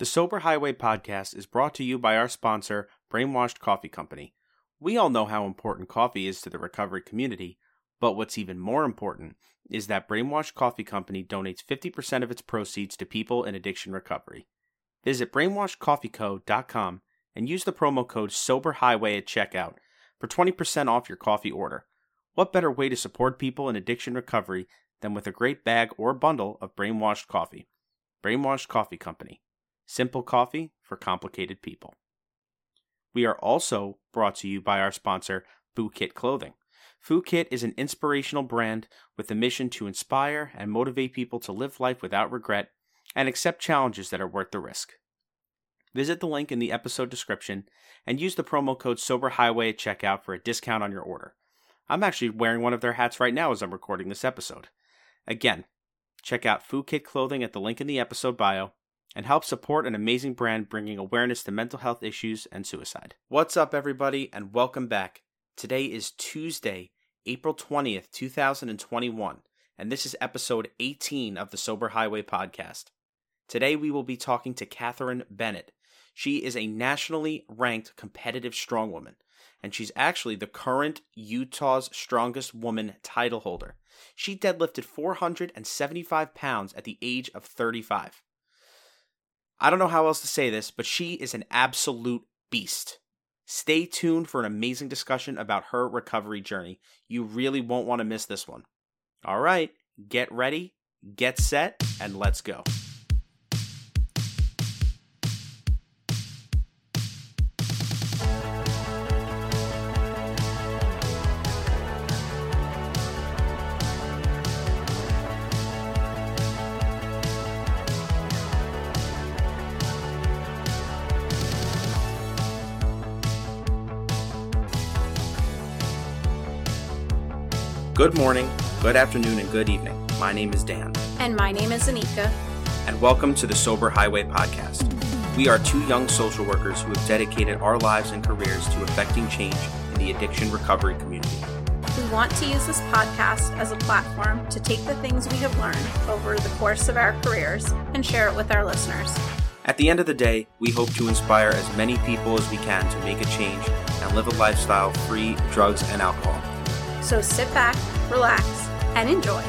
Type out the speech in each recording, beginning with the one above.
The Sober Highway podcast is brought to you by our sponsor, Brainwashed Coffee Company. We all know how important coffee is to the recovery community, but what's even more important is that Brainwashed Coffee Company donates 50% of its proceeds to people in addiction recovery. Visit brainwashedcoffeeco.com and use the promo code SOBERHIGHWAY at checkout for 20% off your coffee order. What better way to support people in addiction recovery than with a great bag or bundle of brainwashed coffee? Brainwashed Coffee Company. Simple coffee for complicated people. We are also brought to you by our sponsor, Fukitt Clothing. Fukitt is an inspirational brand with a mission to inspire and motivate people to live life without regret and accept challenges that are worth the risk. Visit the link in the episode description and use the promo code SOBERHIGHWAY at checkout for a discount on your order. I'm actually wearing one of their hats right now as I'm recording this episode. Again, check out Fukitt Clothing at the link in the episode bio and help support an amazing brand bringing awareness to mental health issues and suicide. What's up, everybody, and welcome back. Today is Tuesday, April 20th, 2021, and this is episode 18 of the Sober Highway podcast. Today, we will be talking to Kathryn Bennett. She is a nationally ranked competitive strongwoman, and she's actually the current Utah's Strongest Woman title holder. She deadlifted 475 pounds at the age of 35. I don't know how else to say this, but she is an absolute beast. Stay tuned for an amazing discussion about her recovery journey. You really won't want to miss this one. All right, get ready, get set, and let's go. Good morning, good afternoon, and good evening. My name is Dan. And my name is Anika. And welcome to the Sober Highway Podcast. We are two young social workers who have dedicated our lives and careers to effecting change in the addiction recovery community. We want to use this podcast as a platform to take the things we have learned over the course of our careers and share it with our listeners. At the end of the day, we hope to inspire as many people as we can to make a change and live a lifestyle free of drugs and alcohol. So sit back, relax, and enjoy.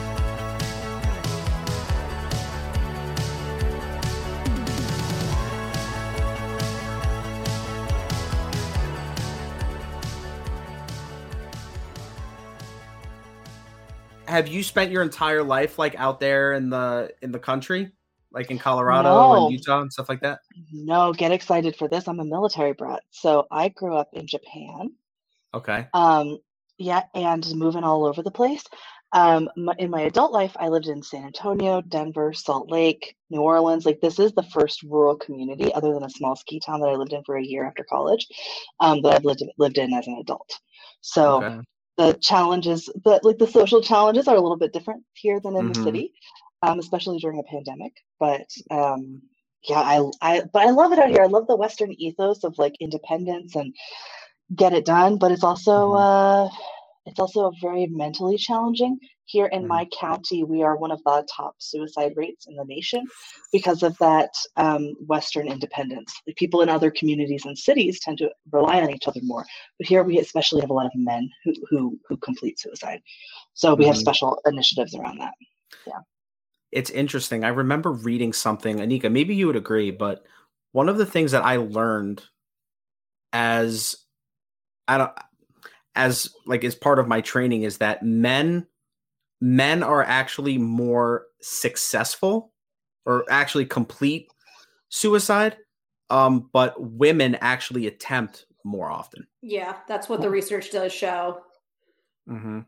Have you spent your entire life like out there in the in the country? Like in Colorado No. and Utah and stuff like that? No, get excited for this. I'm a military brat. So I grew up in Japan. Okay. Um, yeah, and moving all over the place. Um, my, in my adult life, I lived in San Antonio, Denver, Salt Lake, New Orleans. Like this is the first rural community, other than a small ski town that I lived in for a year after college, um, that I've lived lived in as an adult. So Okay. the challenges, the like the social challenges are a little bit different here than in Mhm. the city, um, especially during a pandemic. But um, yeah, I, I, but I love it out here. I love the Western ethos of like independence and get it done. But it's also, uh, it's also very mentally challenging. Here in Mhm. my county, we are one of the top suicide rates in the nation because of that um, Western independence. The people in other communities and cities tend to rely on each other more, but here we especially have a lot of men who who, who complete suicide. So we have Mhm. special initiatives around that. Yeah. It's interesting. I remember reading something, Anika, maybe you would agree, but one of the things that I learned as I don't as like as part of my training is that men men are actually more successful or actually complete suicide um but women actually attempt more often Yeah, that's what the research does show. mm-hmm.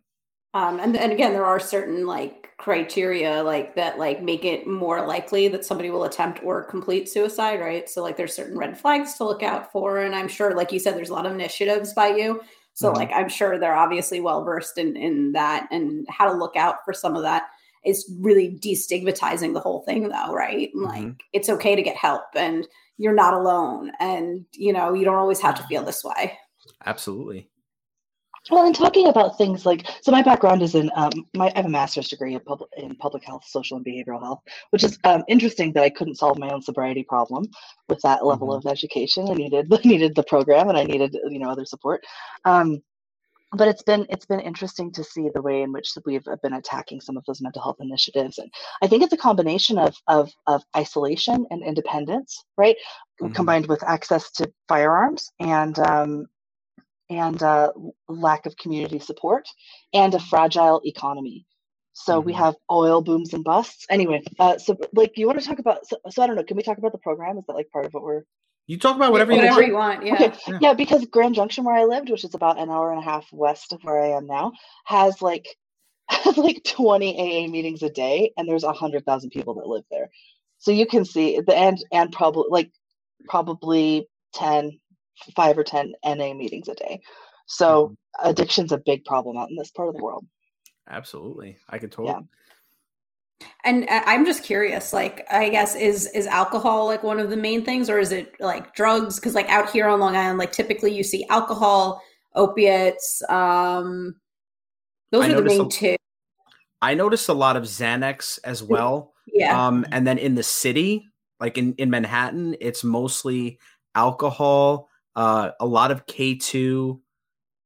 Um, and and again, there are certain like criteria like that like make it more likely that somebody will attempt or complete suicide, right? So like there's certain red flags to look out for, and I'm sure, like you said, there's a lot of initiatives by you. So Mhm. like I'm sure they're obviously well versed in in that and how to look out for some of that. It's really destigmatizing the whole thing, though, right? Like it's okay to get help, and you're not alone, and you know you don't always have to feel this way. absolutely Well, and talking about things like so, my background is in um, my I have a master's degree in public in public health, social and behavioral health, which is um, interesting that I couldn't solve my own sobriety problem with that level mm-hmm. of education. I needed needed the program, and I needed you know other support. Um, but it's been it's been interesting to see the way in which we've been attacking some of those mental health initiatives and i think it's a combination of of, of isolation and independence right mm-hmm. combined with access to firearms and um, and uh, lack of community support and a fragile economy. So mm-hmm. we have oil booms and busts. Anyway, uh, so like you want to talk about? So, so, I don't know. Can we talk about the program? Is that like part of what we're? You talk about whatever, whatever you want. You want yeah. Okay. yeah. Yeah, because Grand Junction, where I lived, which is about an hour and a half west of where I am now, has like has like 20 AA meetings a day, and there's a hundred thousand people that live there. So you can see the end and probably like probably 10 five or 10 NA meetings a day. So mm-hmm. addiction's a big problem out in this part of the world. Absolutely. I could totally. Yeah. And uh, I'm just curious, like, I guess is is alcohol like one of the main things, or is it like drugs? Because like out here on Long Island, like typically you see alcohol, opiates. Um, those I are the main a, two. I noticed a lot of Xanax as well. Yeah. Um, and then in the city, like in in Manhattan, it's mostly alcohol, uh, a lot of K2,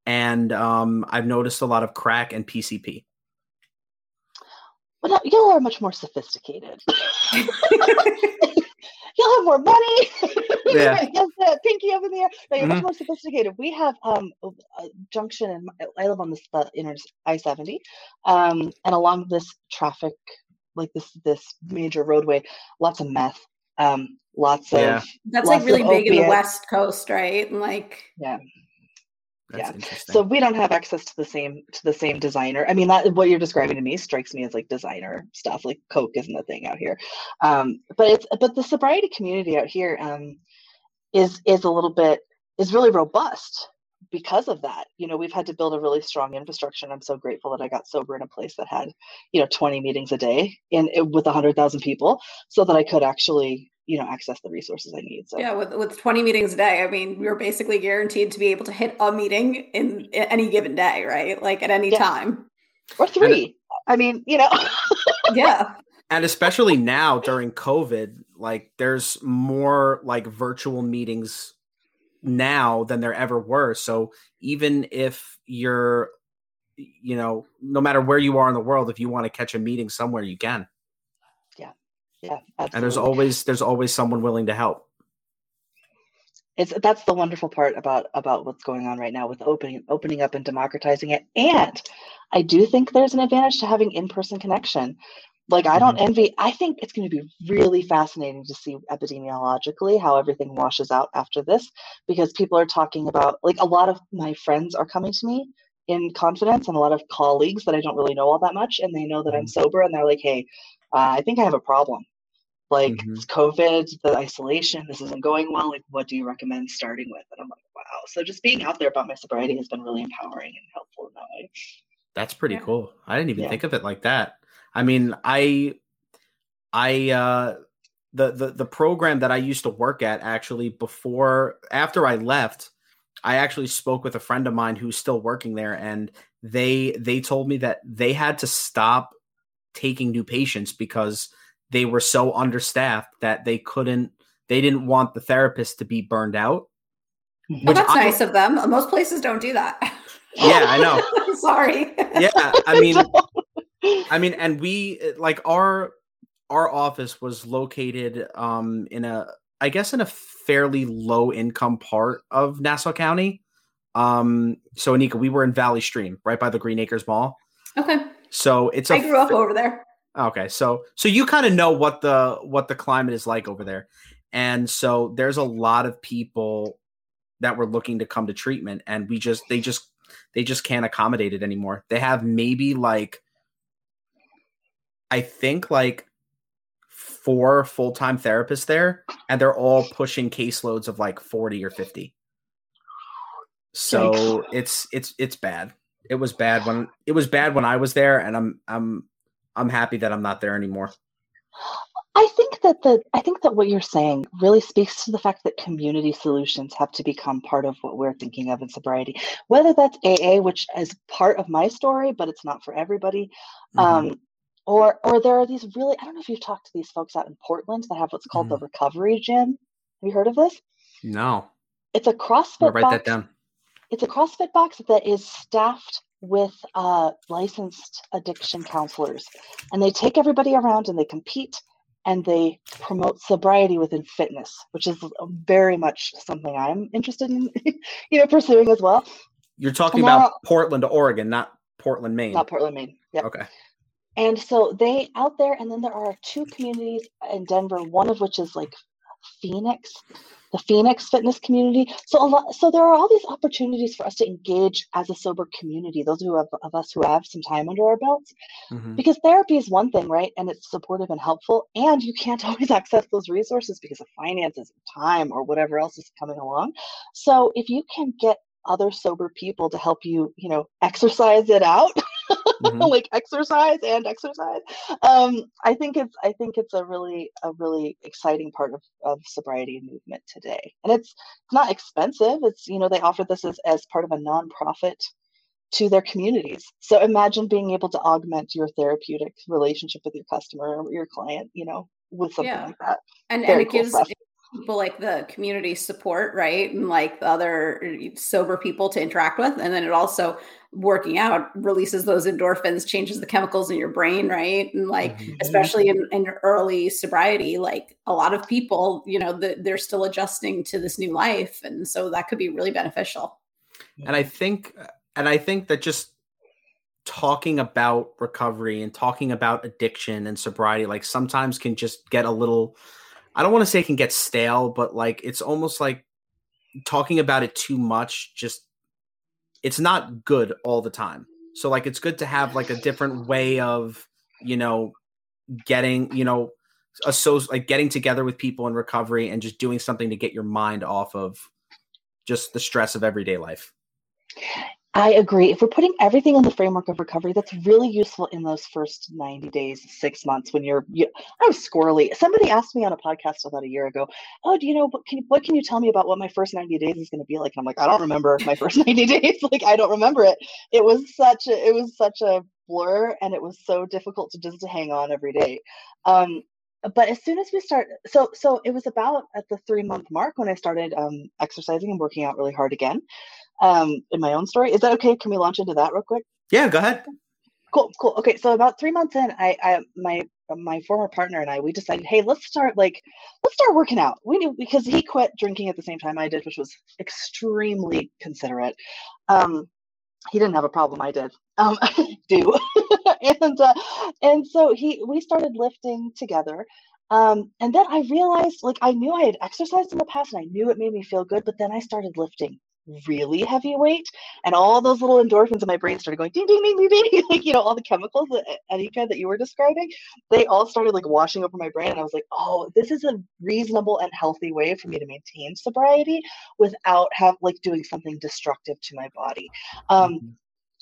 and um, I've noticed a lot of crack and PCP. Well, y'all are much more sophisticated. y'all have more money. Yeah. yes, pinky up in the air. No, you're mm-hmm. much more sophisticated. We have um, a, junction, and I live on this uh, inner I seventy, um, and along this traffic, like this this major roadway, lots of meth, um, lots yeah. of that's like really big opiate. in the west coast right? And like yeah. That's yeah. so we don't have access to the same to the same designer. I mean that what you're describing to me strikes me as like designer stuff like coke isn't a thing out here. Um but it's but the sobriety community out here um is is a little bit is really robust because of that you know we've had to build a really strong infrastructure and i'm so grateful that i got sober in a place that had you know 20 meetings a day in with 100000 people so that i could actually you know access the resources i need so. Yeah with, with 20 meetings a day i mean you're basically guaranteed to be able to hit a meeting in, in any given day right? Like at any yeah. time. Or three and, i mean you know. Yeah. And especially now during covid like there's more like virtual meetings now than there ever were. So even if you're you know no matter where you are in the world if you want to catch a meeting somewhere you can. Yeah. Absolutely. and there's always there's always someone willing to help. It's that's the wonderful part about about what's going on right now with opening opening up and democratizing it. And i do think there's an advantage to having in-person connection like i don't mm-hmm. envy i think it's going to be really fascinating to see epidemiologically how everything washes out after this because people are talking about like a lot of my friends are coming to me in confidence and a lot of colleagues that i don't really know all that much and they know that i'm mm-hmm. sober and they're like hey uh, I think I have a problem. Like mm-hmm. COVID, the isolation, this isn't going well. Like, what do you recommend starting with? And I'm like, wow. So just being out there about my sobriety has been really empowering and helpful in that way. That's pretty yeah. cool. I didn't even yeah. think of it like that. I mean, I, I, uh, the, the the program that I used to work at actually before after I left, I actually spoke with a friend of mine who's still working there, and they they told me that they had to stop taking new patients because they were so understaffed that they couldn't they didn't want the therapist to be burned out. Well, mm-hmm. that's I, nice of them. Most places don't do that. Yeah, I know. Sorry. Yeah, I mean I mean and we like our our office was located um in a I guess in a fairly low income part of Nassau County. Um so Anika, we were in Valley Stream, right by the Green Acres Mall. Okay. So it's. I grew up over there. Okay, so so you kind of know what the what the climate is like over there, and so there's a lot of people that were looking to come to treatment, and we just they just they just can't accommodate it anymore. They have maybe like I think like four full time therapists there, and they're all pushing caseloads of like forty or fifty. So it's it's it's bad it was bad when it was bad when I was there, and I'm I'm I'm happy that I'm not there anymore. I think that the I think that what you're saying really speaks to the fact that community solutions have to become part of what we're thinking of in sobriety. Whether that's AA, which is part of my story, but it's not for everybody, mm-hmm. um, or or there are these really I don't know if you've talked to these folks out in Portland that have what's called mm-hmm. the Recovery Gym. Have you heard of this? No. It's a CrossFit. write box. that down. It's a CrossFit box that is staffed with uh, licensed addiction counselors, and they take everybody around and they compete and they promote sobriety within fitness, which is very much something I'm interested in, you know, pursuing as well. You're talking about Portland, Oregon, not Portland, Maine. Not Portland, Maine. Yep. Okay. And so they out there, and then there are two communities in Denver, one of which is like Phoenix, the Phoenix fitness community. So a lot, so there are all these opportunities for us to engage as a sober community. Those who have of us who have some time under our belts, mm-hmm. because therapy is one thing, right? And it's supportive and helpful, and you can't always access those resources because of finances, time, or whatever else is coming along. So if you can get other sober people to help you, you know, exercise it out. mm-hmm. like exercise and exercise. Um, I think it's I think it's a really a really exciting part of, of sobriety movement today. And it's it's not expensive. It's you know, they offer this as, as part of a nonprofit to their communities. So imagine being able to augment your therapeutic relationship with your customer or your client, you know, with something yeah. like that. And, and it cool gives stuff people like the community support, right? And like the other sober people to interact with. And then it also working out releases those endorphins, changes the chemicals in your brain, right? And like, mm-hmm. especially in, in early sobriety, like a lot of people, you know, the, they're still adjusting to this new life. And so that could be really beneficial. And I think, and I think that just talking about recovery and talking about addiction and sobriety, like sometimes can just get a little, I don't want to say it can get stale, but like it's almost like talking about it too much just it's not good all the time. So like it's good to have like a different way of, you know, getting, you know, a like getting together with people in recovery and just doing something to get your mind off of just the stress of everyday life. I agree. If we're putting everything in the framework of recovery, that's really useful in those first 90 days, six months when you're, you, I'm squirrely. Somebody asked me on a podcast about a year ago, Oh, do you know, what can, what can you tell me about what my first 90 days is going to be like? And I'm like, I don't remember my first 90 days. like, I don't remember it. It was such a, it was such a blur and it was so difficult to just to hang on every day. Um, but as soon as we start so so it was about at the three month mark when i started um, exercising and working out really hard again um, in my own story. Is that okay? Can we launch into that real quick? Yeah, go ahead. Cool, cool. Okay, so about three months in, I, I my my former partner and I, we decided, hey, let's start like let's start working out. We knew because he quit drinking at the same time I did, which was extremely considerate. Um, he didn't have a problem. I did. Um, do and uh, and so he we started lifting together. Um, and then I realized, like, I knew I had exercised in the past and I knew it made me feel good, but then I started lifting really heavy weight and all those little endorphins in my brain started going ding ding ding ding ding like you know all the chemicals that Anika that you were describing they all started like washing over my brain and I was like oh this is a reasonable and healthy way for me to maintain sobriety without have like doing something destructive to my body um mm-hmm.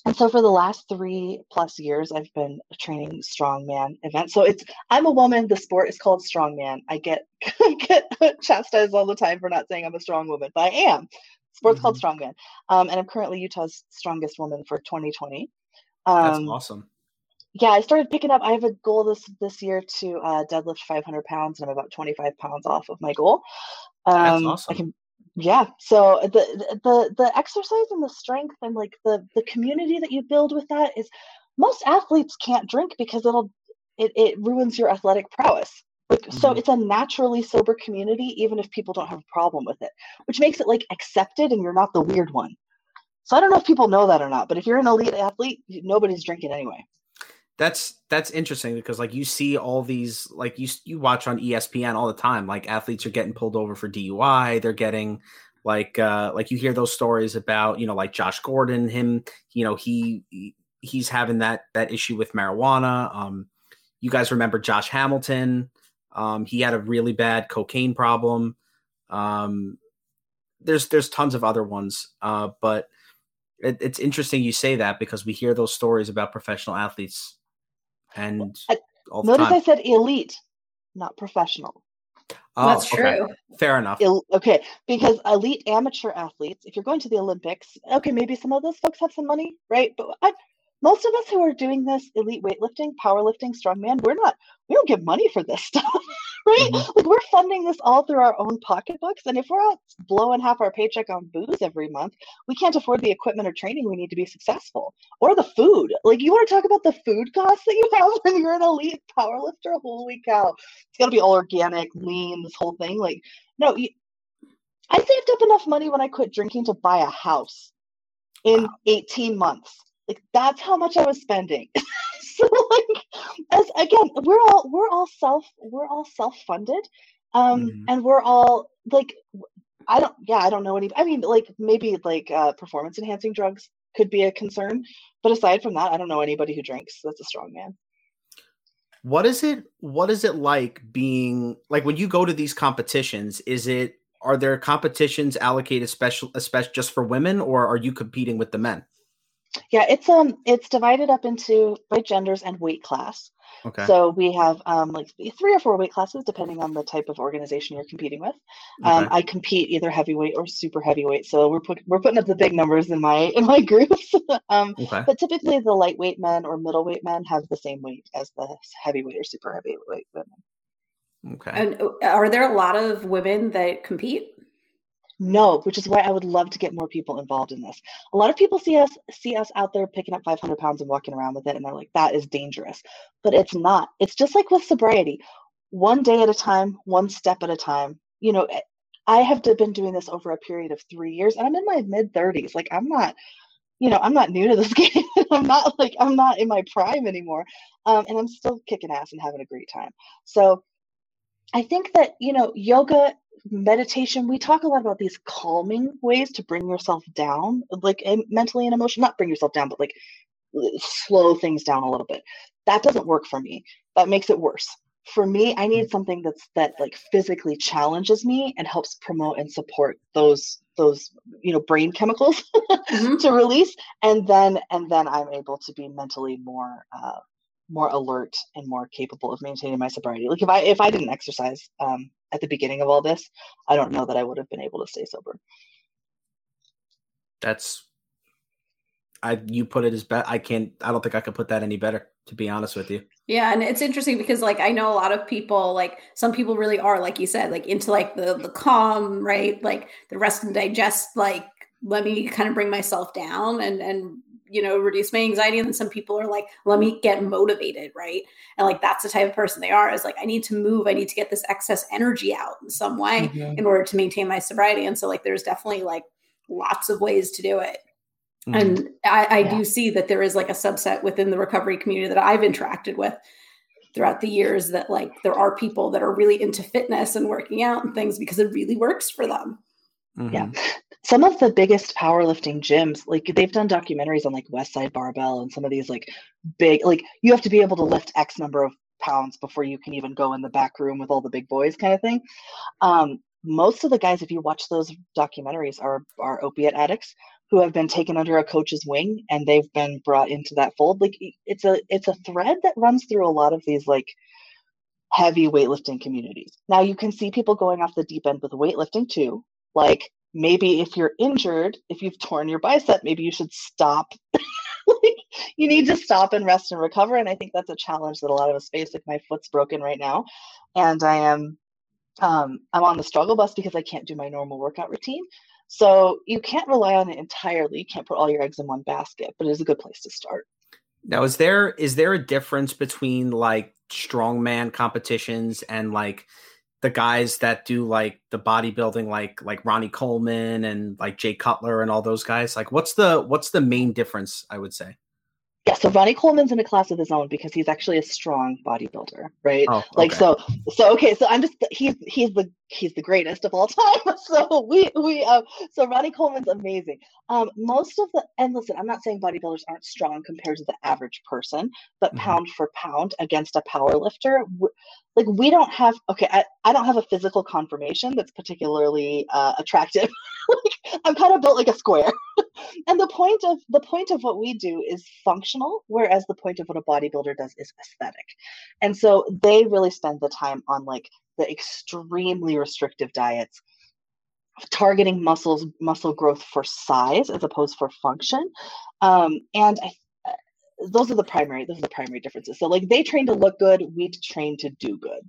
And so for the last three plus years, I've been training strongman events. So it's I'm a woman. The sport is called strongman. I get get chastised all the time for not saying I'm a strong woman, but I am sports mm-hmm. called Strongman. Um, and I'm currently Utah's strongest woman for 2020. Um, That's awesome. Yeah, I started picking up. I have a goal this this year to uh, deadlift 500 pounds, and I'm about 25 pounds off of my goal. Um, That's awesome. I can, yeah. So the the the exercise and the strength and like the the community that you build with that is most athletes can't drink because it'll it, it ruins your athletic prowess. Like, mm-hmm. So it's a naturally sober community, even if people don't have a problem with it, which makes it like accepted and you're not the weird one. So I don't know if people know that or not, but if you're an elite athlete, nobody's drinking anyway. That's that's interesting because like you see all these like you you watch on ESPN all the time like athletes are getting pulled over for DUI, they're getting like uh like you hear those stories about, you know, like Josh Gordon, him, you know, he he's having that that issue with marijuana. Um you guys remember Josh Hamilton, um, he had a really bad cocaine problem. Um, there's there's tons of other ones, uh, but it, it's interesting you say that because we hear those stories about professional athletes, and I, notice time. I said elite. not professional. Oh, That's okay. true. Fair enough. Il- okay, because elite amateur athletes, if you're going to the Olympics, okay, maybe some of those folks have some money, right? But I, most of us who are doing this elite weightlifting, powerlifting, strongman, we're not, we don't get money for this stuff, right? Mhm. Like we're funding this all through our own pocketbooks. And if we're out blowing half our paycheck on booze every month, we can't afford the equipment or training we need to be successful or the food. Like you want to talk about the food costs that you have when you're an elite powerlifter? Holy cow. It's got to be all organic, lean, this whole thing. Like, no, you, I saved up enough money when I quit drinking to buy a house in Wow. 18 months. Like that's how much I was spending. so like as again, we're all we're all self we're all self-funded. Um Mhm. and we're all like I don't yeah, I don't know any I mean like maybe like uh performance enhancing drugs could be a concern, but aside from that, I don't know anybody who drinks. That's a strong man. What is it? What is it like being like when you go to these competitions? Is it are there competitions allocated special, especially just for women, or are you competing with the men? Yeah, it's um it's divided up into by genders and weight class. Okay. So we have um, like three or four weight classes, depending on the type of organization you're competing with. Um, Okay. I compete either heavyweight or super heavyweight, so we're put, we're putting up the big numbers in my in my groups. um, okay. but typically, the lightweight men or middleweight men have the same weight as the heavyweight or super heavyweight women. Okay. And uh, are there a lot of women that compete? No, which is why I would love to get more people involved in this. A lot of people see us see us out there picking up 500 pounds and walking around with it, and they're like, "That is dangerous," but it's not. It's just like with sobriety, one day at a time, one step at a time. You know, eh, I have been doing this over a period of three years, and I'm in my mid 30s. Like, I'm not, you know, I'm not new to this game. I'm not like I'm not in my prime anymore, um, and I'm still kicking ass and having a great time. So, I think that you know, yoga meditation we talk a lot about these calming ways to bring yourself down like mentally and emotionally not bring yourself down but like slow things down a little bit. That doesn't work for me. That makes it worse. For me i need something that's that like physically challenges me and helps promote and support those those you know brain chemicals Mhm. to release and then and then i'm able to be mentally more uh more alert and more capable of maintaining my sobriety. Like if i if i didn't exercise um at the beginning of all this i don't know that i would have been able to stay sober That's I you put it as best. I can't I don't think I could put that any better, to be honest with you. Yeah, and it's interesting because like I know a lot of people like some people really are like you said like into like the the calm, right? Like the rest and digest like let me kind of bring myself down and and you know reduce my anxiety and then some people are like let me get motivated, right? And like that's the type of person they are is like I need to move, I need to get this excess energy out in some way Mhm. in order to maintain my sobriety. And so like there's definitely like lots of ways to do it. Mhm. And I, I Yeah. do see that there is like a subset within the recovery community that I've interacted with throughout the years that like there are people that are really into fitness and working out and things because it really works for them. yeah. Some of the biggest powerlifting gyms like they've done documentaries on like Westside Barbell and some of these like big like you have to be able to lift x number of pounds before you can even go in the back room with all the big boys kind of thing. Um, most of the guys if you watch those documentaries are are opiate addicts who have been taken under a coach's wing and they've been brought into that fold. Like it's a it's a thread that runs through a lot of these like heavy weightlifting communities. Now you can see people going off the deep end with weightlifting too like maybe if you're injured if you've torn your bicep maybe you should stop. Like, you need to stop and rest and recover and i think that's a challenge that a lot of us face. Like my foot's broken right now and i am um, i'm on the struggle bus because i can't do my normal workout routine. So you can't rely on it entirely. You can't put all your eggs in one basket but it is a good place to start. Now, is there is there a difference between like strongman competitions and like the guys that do like the bodybuilding, like like Ronnie Coleman and like Jay Cutler and all those guys? Like, what's the what's the main difference? I would say. Yeah so ronnie coleman's in a class of his own because he's actually a strong bodybuilder right? Oh, like so so okay so i'm just he's he's the he's the greatest of all time so we we um so ronnie coleman's amazing. Um most of the and listen i'm not saying bodybuilders aren't strong compared to the average person but Mhm. pound for pound against a power lifter like we don't have okay i, I don't have a physical conformation that's particularly uh, attractive. Like i'm kind of built like a square and the point of the point of what we do is functional whereas the point of what a bodybuilder does is aesthetic. And so they really spend the time on like the extremely restrictive diets targeting muscles muscle growth for size as opposed for function. Um, and I, uh, those are the primary those are the primary differences. So like they train to look good we train to do good.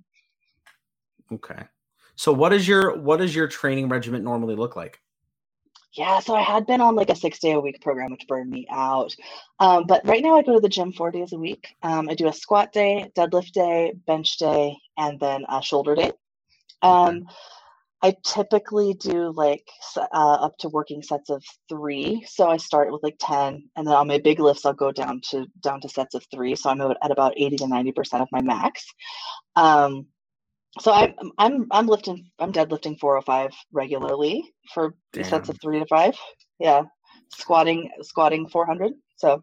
Okay. So what is your what does your training regimen normally look like yeah, so I had been on like a six day a week program, which burned me out. Um, but right now I go to the gym four days a week. Um, I do a squat day, deadlift day, bench day, and then a shoulder day. Um, okay. I typically do like uh, up to working sets of three. So I start with like 10 and then on my big lifts, I'll go down to down to sets of three. So I'm at about 80 to 90% of my max. Um, so I'm I'm I'm lifting I'm deadlifting 405 regularly for Damn. sets of three to five. Yeah, squatting squatting 400. So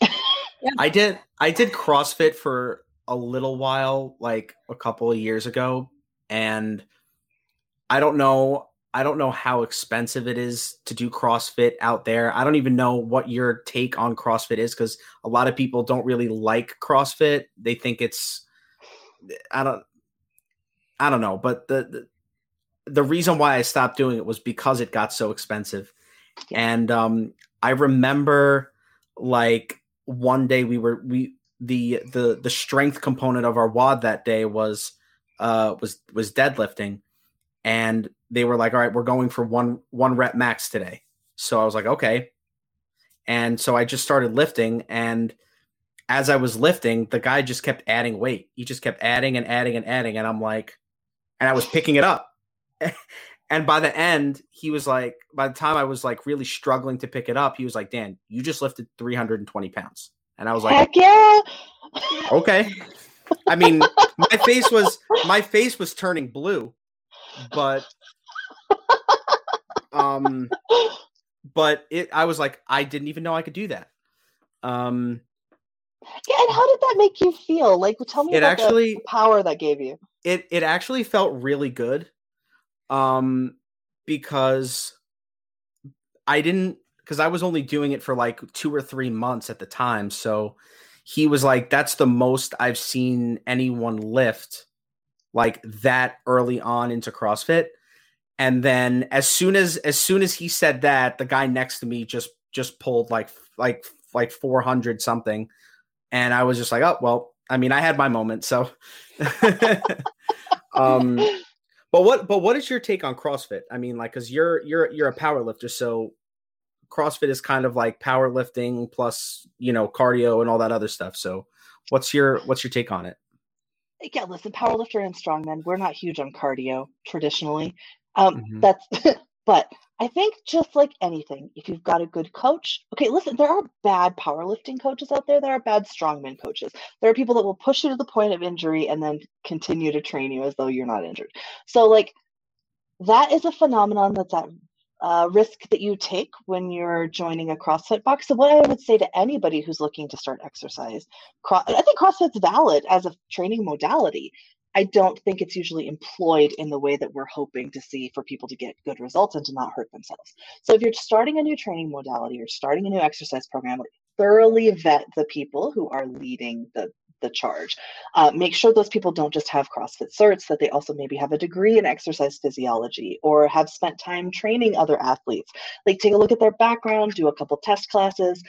yeah. I did I did CrossFit for a little while, like a couple of years ago, and I don't know I don't know how expensive it is to do CrossFit out there. I don't even know what your take on CrossFit is because a lot of people don't really like CrossFit. They think it's I don't I don't know, but the, the the reason why I stopped doing it was because it got so expensive. And um I remember like one day we were we the the the strength component of our WOD that day was uh was was deadlifting. And they were like all right we're going for one one rep max today. So i was like okay. And so i just started lifting and as I was lifting, the guy just kept adding weight. He just kept adding and adding and adding. And I'm like, and I was picking it up. and by the end, he was like, by the time I was like really struggling to pick it up, he was like, Dan, you just lifted 320 pounds. And I was like, Heck yeah. okay. I mean, my face was my face was turning blue, but um but it I was like, I didn't even know I could do that. Um yeah, and how did that make you feel? Like, tell me it about actually, the power that gave you. It it actually felt really good, um, because I didn't because I was only doing it for like two or three months at the time. So he was like, "That's the most I've seen anyone lift like that early on into CrossFit." And then as soon as as soon as he said that, the guy next to me just just pulled like like like 400 something and I was just like, oh well. I mean, I had my moment, so. um, but what but what is your take on CrossFit? I mean, like, cause you're you're you're a power lifter, so CrossFit is kind of like powerlifting plus you know cardio and all that other stuff. So, what's your what's your take on it? Yeah, listen, powerlifter and strongman, we're not huge on cardio traditionally. Um, mm-hmm. That's but I think just like anything, if you've got a good coach, okay, listen, there are bad powerlifting coaches out there. There are bad strongman coaches. There are people that will push you to the point of injury and then continue to train you as though you're not injured. So, like, that is a phenomenon that's at uh, risk that you take when you're joining a CrossFit box. So, what I would say to anybody who's looking to start exercise, I think CrossFit's valid as a training modality. I don't think it's usually employed in the way that we're hoping to see for people to get good results and to not hurt themselves. So if you're starting a new training modality or starting a new exercise program, thoroughly vet the people who are leading the the charge. Uh, make sure those people don't just have CrossFit certs, that they also maybe have a degree in exercise physiology or have spent time training other athletes. Like, take a look at their background, do a couple test classes,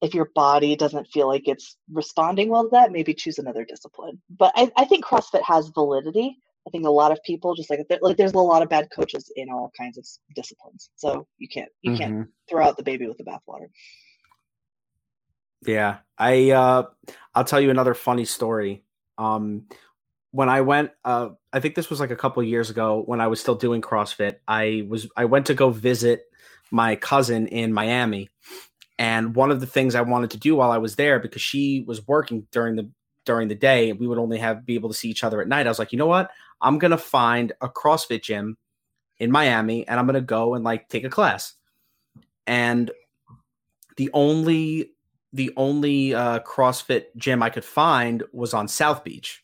if your body doesn't feel like it's responding well to that, maybe choose another discipline. But I, I think CrossFit has validity. I think a lot of people just like like there's a lot of bad coaches in all kinds of disciplines. So you can't you mm-hmm. can't throw out the baby with the bathwater. Yeah, I uh, I'll tell you another funny story. Um, when I went, uh, I think this was like a couple years ago when I was still doing CrossFit. I was I went to go visit my cousin in Miami, and one of the things I wanted to do while I was there, because she was working during the during the day, we would only have be able to see each other at night. I was like, you know what? I'm gonna find a CrossFit gym in Miami, and I'm gonna go and like take a class. And the only the only uh, CrossFit gym I could find was on South Beach.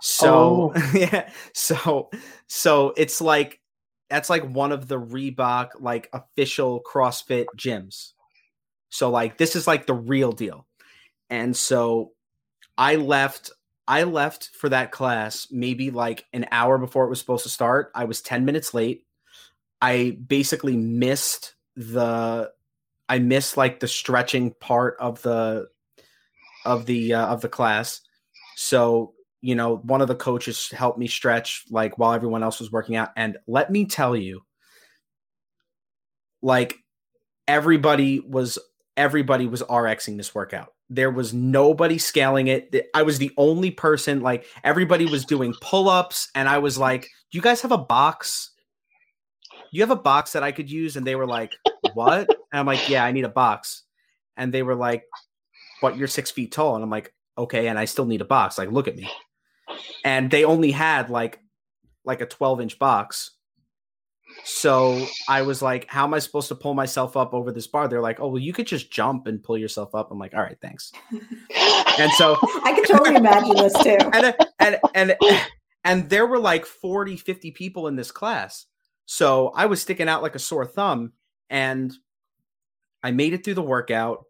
So oh. yeah, so so it's like that's like one of the Reebok like official CrossFit gyms. So like this is like the real deal. And so I left I left for that class maybe like an hour before it was supposed to start. I was 10 minutes late. I basically missed the I missed like the stretching part of the of the uh, of the class. So, you know, one of the coaches helped me stretch like while everyone else was working out and let me tell you like everybody was everybody was RXing this workout. There was nobody scaling it. I was the only person like everybody was doing pull-ups and I was like, "Do you guys have a box? you have a box that I could use?" And they were like, "What?" And I'm like, "Yeah, I need a box." And they were like, "But you're 6 feet tall." And I'm like, "Okay, and I still need a box. Like, look at me." And they only had like like a 12 inch box so I was like, how am I supposed to pull myself up over this bar? They're like, oh, well, you could just jump and pull yourself up. I'm like, all right, thanks. and so I can totally imagine this too. And, uh, and, and, and there were like 40, 50 people in this class. So I was sticking out like a sore thumb and I made it through the workout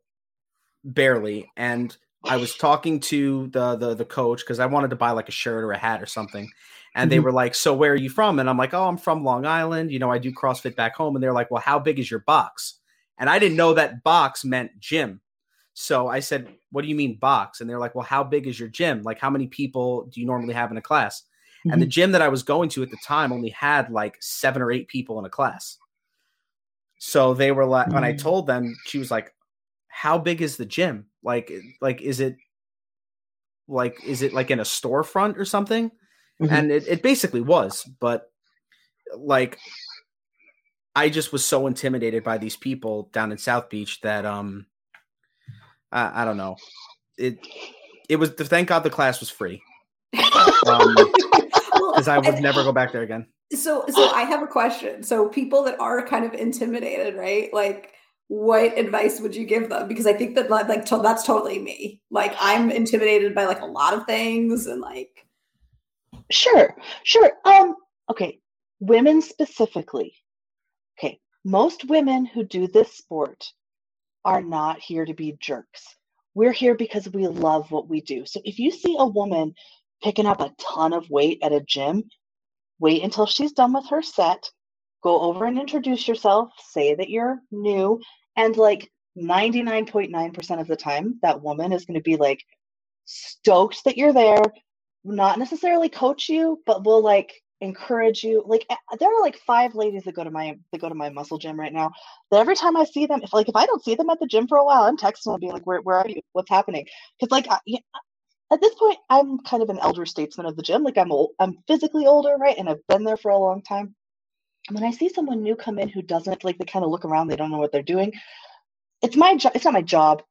barely. And I was talking to the, the, the coach cause I wanted to buy like a shirt or a hat or something and they mm-hmm. were like, "So where are you from?" And I'm like, "Oh, I'm from Long Island. You know, I do CrossFit back home." And they're like, "Well, how big is your box?" And I didn't know that box meant gym. So I said, "What do you mean box?" And they're like, "Well, how big is your gym? Like, how many people do you normally have in a class?" Mm-hmm. And the mm-hmm. gym that I was going to at the time only had like seven or eight people in a class. So they were like, mm-hmm. when I mm. told them, she was like, "How big is the gym? Like, like is it like is it like in a storefront or something?" Mm-hmm. And it, it basically was, but like I just was so intimidated by these people down in South Beach that um I, I don't know. It it was thank God the class was free. Um because I would never go back there again. So so I have a question. So people that are kind of intimidated, right? Like what advice would you give them? Because I think that like to, that's totally me. Like I'm intimidated by like a lot of things and like Sure, sure. Um, okay, women specifically. Okay, most women who do this sport are not here to be jerks. We're here because we love what we do. So if you see a woman picking up a ton of weight at a gym, wait until she's done with her set, go over and introduce yourself, say that you're new, and like 99.9% of the time, that woman is going to be like stoked that you're there, not necessarily coach you, but will like encourage you. Like there are like five ladies that go to my that go to my muscle gym right now. That every time I see them, if like if I don't see them at the gym for a while, I'm texting them, being like, "Where where are you? What's happening?" Because like I, at this point, I'm kind of an elder statesman of the gym. Like I'm old, I'm physically older, right, and I've been there for a long time. When I see someone new come in who doesn't like, they kind of look around, they don't know what they're doing. It's my job. It's not my job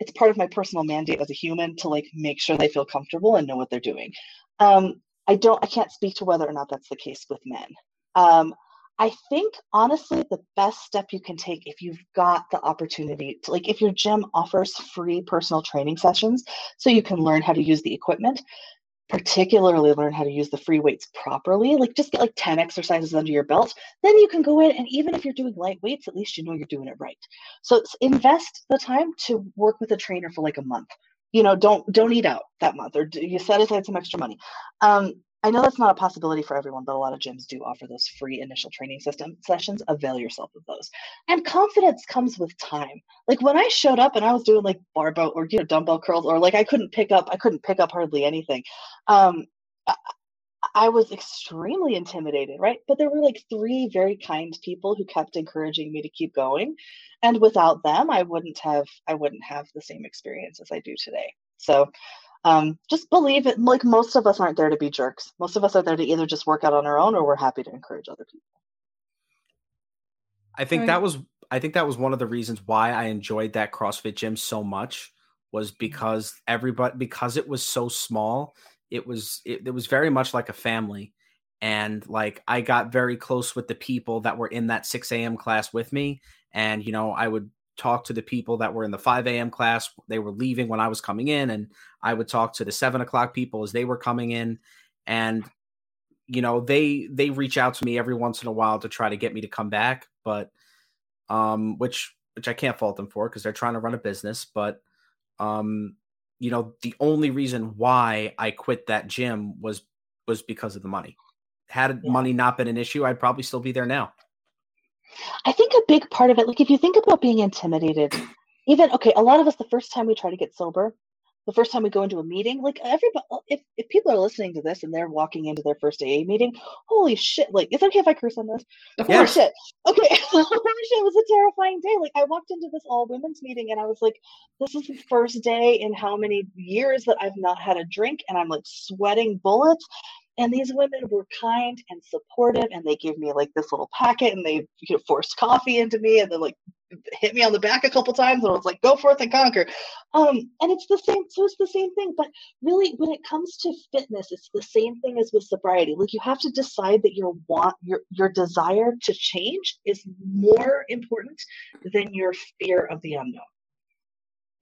it's part of my personal mandate as a human to like make sure they feel comfortable and know what they're doing. Um, I don't, I can't speak to whether or not that's the case with men. Um, I think honestly, the best step you can take if you've got the opportunity to, like, if your gym offers free personal training sessions so you can learn how to use the equipment, particularly learn how to use the free weights properly, like just get like 10 exercises under your belt, then you can go in and even if you're doing light weights, at least you know you're doing it right. So invest the time to work with a trainer for like a month. You know, don't don't eat out that month or you set aside some extra money. Um, I know that's not a possibility for everyone, but a lot of gyms do offer those free initial training system sessions. Avail yourself of those. And confidence comes with time. Like when I showed up and I was doing like barbell or you know dumbbell curls or like I couldn't pick up I couldn't pick up hardly anything. Um, I, I was extremely intimidated, right? But there were like three very kind people who kept encouraging me to keep going. And without them, I wouldn't have I wouldn't have the same experience as I do today. So um, just believe it. Like most of us aren't there to be jerks. Most of us are there to either just work out on our own or we're happy to encourage other people. I think right. that was I think that was one of the reasons why I enjoyed that CrossFit gym so much was mm-hmm. because everybody because it was so small, it was it, it was very much like a family. And like I got very close with the people that were in that 6 a.m. class with me. And you know, I would talk to the people that were in the 5 a.m. class. They were leaving when I was coming in, and I would talk to the seven o'clock people as they were coming in. And you know they they reach out to me every once in a while to try to get me to come back, but um, which which I can't fault them for because they're trying to run a business. But um, you know, the only reason why I quit that gym was was because of the money. Had yeah. money not been an issue, I'd probably still be there now. I think a big part of it, like if you think about being intimidated, even okay, a lot of us the first time we try to get sober, the first time we go into a meeting, like everybody, oh, if, if people are listening to this and they're walking into their first AA meeting, holy shit! Like, it's okay if I curse on this. Holy shit! Okay, holy shit! It was a terrifying day. Like, I walked into this all women's meeting and I was like, this is the first day in how many years that I've not had a drink, and I'm like sweating bullets. And these women were kind and supportive, and they gave me like this little packet, and they you know, forced coffee into me, and then like hit me on the back a couple times, and I was like, "Go forth and conquer." Um, and it's the same. So it's the same thing. But really, when it comes to fitness, it's the same thing as with sobriety. Like you have to decide that your want, your your desire to change, is more important than your fear of the unknown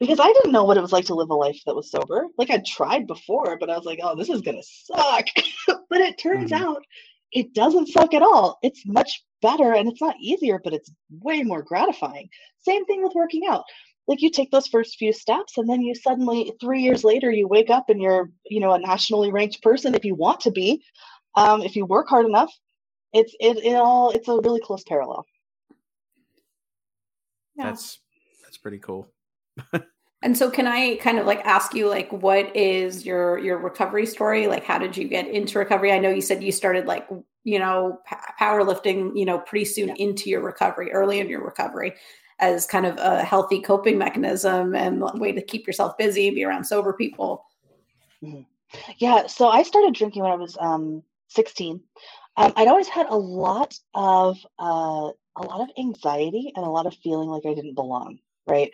because I didn't know what it was like to live a life that was sober. Like I'd tried before, but I was like, oh, this is going to suck. but it turns mm-hmm. out it doesn't suck at all. It's much better and it's not easier, but it's way more gratifying. Same thing with working out. Like you take those first few steps and then you suddenly 3 years later you wake up and you're, you know, a nationally ranked person if you want to be. Um, if you work hard enough, it's it, it all it's a really close parallel. Yeah. That's that's pretty cool. And so can I kind of like ask you like what is your your recovery story? Like how did you get into recovery? I know you said you started like, you know, powerlifting, you know, pretty soon into your recovery, early in your recovery as kind of a healthy coping mechanism and way to keep yourself busy, be around sober people. Mm-hmm. Yeah, so I started drinking when I was um 16. Um, I'd always had a lot of uh, a lot of anxiety and a lot of feeling like I didn't belong, right?